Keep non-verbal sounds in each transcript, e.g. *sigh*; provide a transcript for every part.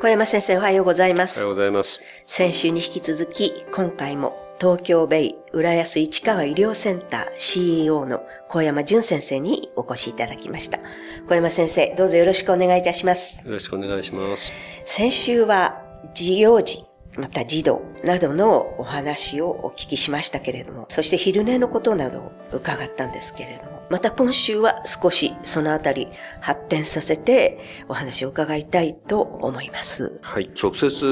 小山先生おはようございまおはようごす。ざいます。先週に引き続き、今回も東京ベイ浦安市川医療センター CEO の小山淳先生にお越しいただきました。小山先生、どうぞよろしくお願いいたします。よろしくお願いします。先週は事業児、また児童などのお話をお聞きしましたけれども、そして昼寝のことなどを伺ったんですけれども、また今週は少しそのあたり発展させてお話を伺いたいと思います。はい。直接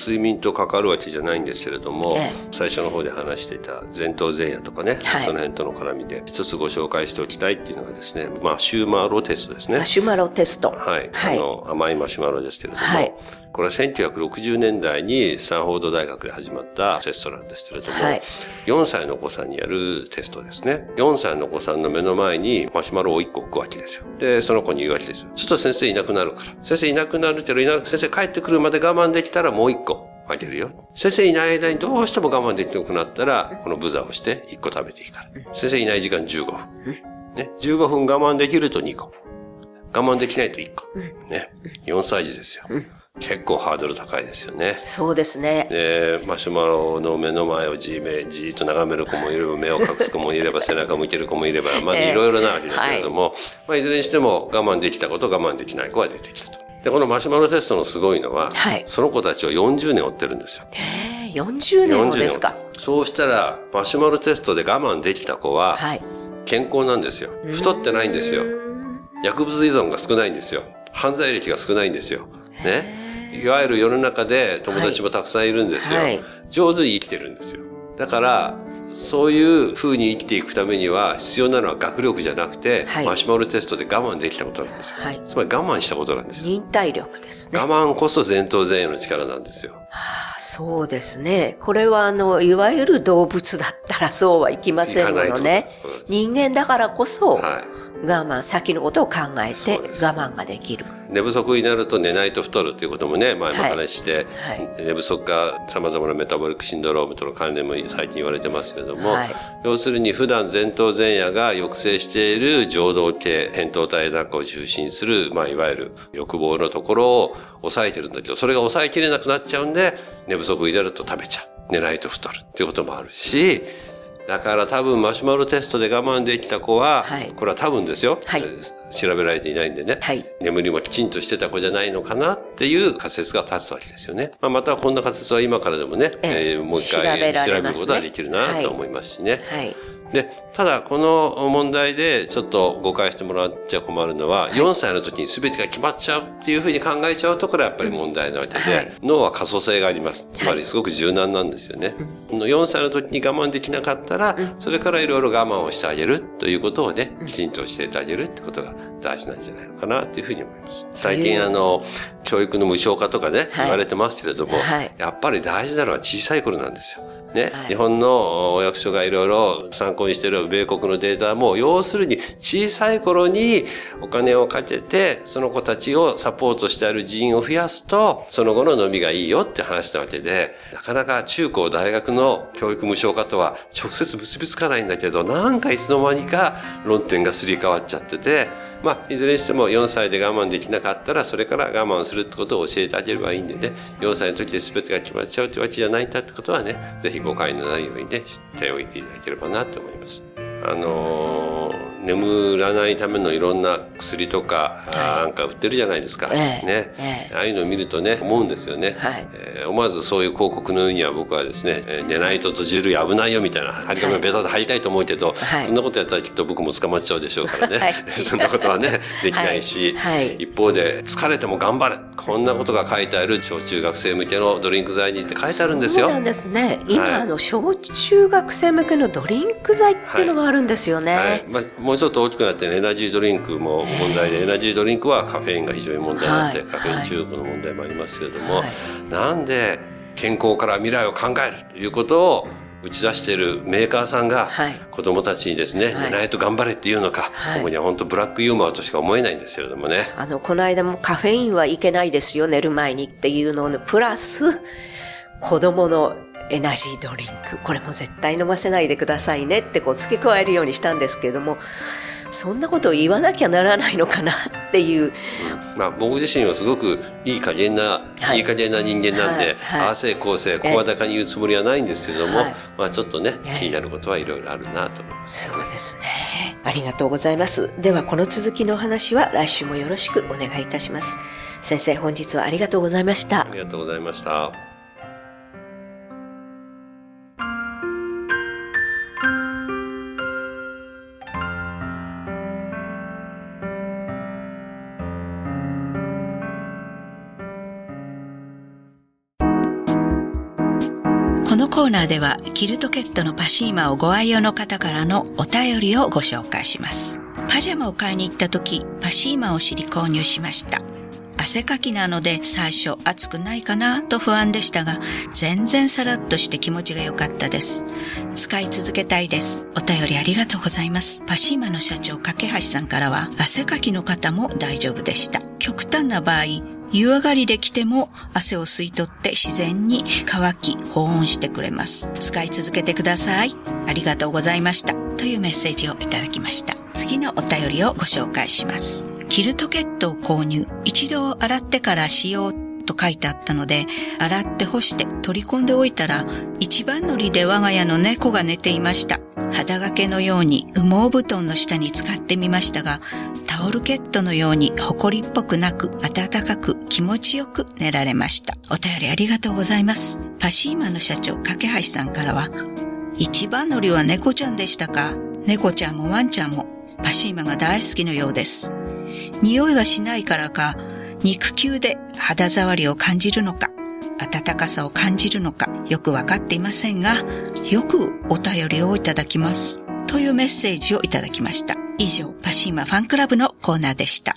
睡眠と関わるわけじゃないんですけれども、ええ最初の方で話していた前頭前野とかね、はいその辺との絡みで一つご紹介しておきたいっていうのがですね、まあ、シューマーロテストですねマ。シュマロテスト。はい。はいあの、甘いマシュマロですけれども、はいこれは1960年代にサンフォード大学で始まったテストなんですけれども、はい4歳のお子さんにやるテストですね。4歳のお子さんの目の前にマシュマロを1個置くわけですよ。で、その子に言うわけですよ。ちょっと先生いなくなるから。先生いなくなるけど、いな先生帰ってくるまで我慢できたらもう1個あげるよ。先生いない間にどうしても我慢できなくなったら、このブザーをして1個食べていいから。先生いない時間15分。ね。15分我慢できると2個。我慢できないと1個。ね。4歳児ですよ。結構ハードル高いですよね。そうですね。で、マシュマロの目の前をじめ、じーっと眺める子もいれば、目を隠す子もいれば、背中向いてる子もいれば、まあええいろいろなわけですけれども、まあいずれにしても我慢できた子と我慢できない子が出てきたと。で、このマシュマロテストのすごいのは、はいその子たちを40年追ってるんですよ。えー、40年もですか。そうしたら、マシュマロテストで我慢できた子は、はい。健康なんですよ。太ってないんですよ。薬物依存が少ないんですよ。犯罪歴が少ないんですよ。ね。いわゆる世の中で友達もたくさんいるんですよ。はい上手に生きてるんですよ。だから、そういう風に生きていくためには必要なのは学力じゃなくて、はいマシュマロテストで我慢できたことなんですよ。はいつまり我慢したことなんですよ。忍耐力ですね。我慢こそ前頭前野の力なんですよ。あそうですね。これはあの、いわゆる動物だったらそうはいきませんものね。人間だからこそ、はい。我慢、先のことを考えて我慢ができる。寝不足になると寝ないと太るっていうこともね、前もはい。話して、はい。寝不足が様々なメタボリックシンドロームとの関連も最近言われてますけれども、はい。要するに普段前頭前野が抑制している情動系、扁桃体なんかを中心する、まあいわゆる欲望のところを抑えてるんだけど、それが抑えきれなくなっちゃうんで、寝不足になると食べちゃう。寝ないと太るっていうこともあるし、だから多分マシュマロテストで我慢できた子は、はい。これは多分ですよ、はい。調べられていないんでね、はい。眠りもきちんとしてた子じゃないのかなっていう仮説が立つわけですよね。まあ、またこんな仮説は今からでもね、ええ。えーもう一回調べることができるなと思いますしね。はい。で、ただこの問題でちょっと誤解してもらっちゃ困るのは、4歳の時に全てが決まっちゃうっていうふうに考えちゃうところはやっぱり問題なわけで、はい。脳は可塑性があります。つまりすごく柔軟なんですよね。この4歳の時に我慢できなかったら、それからいろいろ我慢をしてあげるということをね、きちんと教えてあげるってことが大事なんじゃないのかなというふうに思います。最近あの、教育の無償化とかね、はい。言われてますけれども、はい。やっぱり大事なのは小さい頃なんですよ。ね、はい。日本のお役所がいろいろ参考にしている米国のデータも、要するに小さい頃にお金をかけて、その子たちをサポートしてある人員を増やすと、その後の伸びがいいよって話なわけで、なかなか中高大学の教育無償化とは直接結びつかないんだけど、なんかいつの間にか論点がすり替わっちゃってて、まあ、いずれにしても4歳で我慢できなかったら、それから我慢するってことを教えてあげればいいんでね、4歳の時で全てが決まっちゃうってわけじゃないんだってことはね、ぜひ誤解のないようにね、知っておいていただければなと思います。あのー眠らないためのいろんな薬とか、あーなんか売ってるじゃないですか。ええね、ええああいうのを見るとね、思うんですよね。はいえー思わずそういう広告のようには僕はですね、えー寝ないと閉じるよ危ないよみたいな張り紙をベタで貼りたいと思うけど、はいそんなことやったらきっと僕も捕まっちゃうでしょうからね。はい *laughs* そんなことはね、できないし、はいはい一方で疲れても頑張れ。こんなことが書いてある小中学生向けのドリンク剤にって書いてあるんですよ。そうなんですね。今、はいあの、小中学生向けのドリンク剤っていうのがあるんですよね。はい。まあ、もうちょっと大きくなってねエナジードリンクも問題で、エナジードリンクはカフェインが非常に問題になって、はい。カフェイン中毒の問題もありますけれども、はい。なんで健康から未来を考えるということを打ち出しているメーカーさんがはい。子供たちにですね、はい。寝ないと頑張れっていうのか、はい。僕には本当ブラックユーモアとしか思えないんですけれどもね。あの、この間もカフェインはいけないですよ、寝る前にっていうのの、プラス、子供のエナジードリンク。これも絶対飲ませないでくださいねってこう付け加えるようにしたんですけれども、そんなことを言わなきゃならないのかなっていう。まあ、僕自身はすごくいい加減な、はいい、い加減な人間なんで、はいはいああせいこうせい、声高に言うつもりはないんですけれども、はいまあちょっとねええ、気になることはいろいろあるなと思います。そうですね。ありがとうございます。では、この続きのお話は来週もよろしくお願いいたします。先生、本日はありがとうございましたあ。りがとうございました。このコーナーではキルトケットのパシーマをご愛用の方からのお便りをご紹介します。パジャマを買いに行った時、パシーマを知り購入しました。汗かきなので最初暑くないかなと不安でしたが、全然さらっとして気持ちが良かったです。使い続けたいです。お便りありがとうございます。パシーマの社長、架橋さんからは、汗かきの方も大丈夫でした。極端な場合、湯上がりで着ても汗を吸い取って自然に乾き保温してくれます。使い続けてください。ありがとうございました。というメッセージをいただきました。次のお便りをご紹介します。キルトケットを購入。一度洗ってから使用と書いてあったので、洗って干して取り込んでおいたら、一番乗りで我が家の猫が寝ていました。肌掛けのように羽毛布団の下に使ってみましたが、タオルケットのように埃っぽくなく暖かく気持ちよく寝られました。お便りありがとうございます。パシーマの社長、架橋さんからは、一番乗りは猫ちゃんでしたか？猫ちゃんもワンちゃんもパシーマが大好きのようです。匂いがしないからか、肉球で肌触りを感じるのか、暖かさを感じるのか、よくわかっていませんが、よくお便りをいただきます。というメッセージをいただきました。以上、パシーマファンクラブのコーナーでした。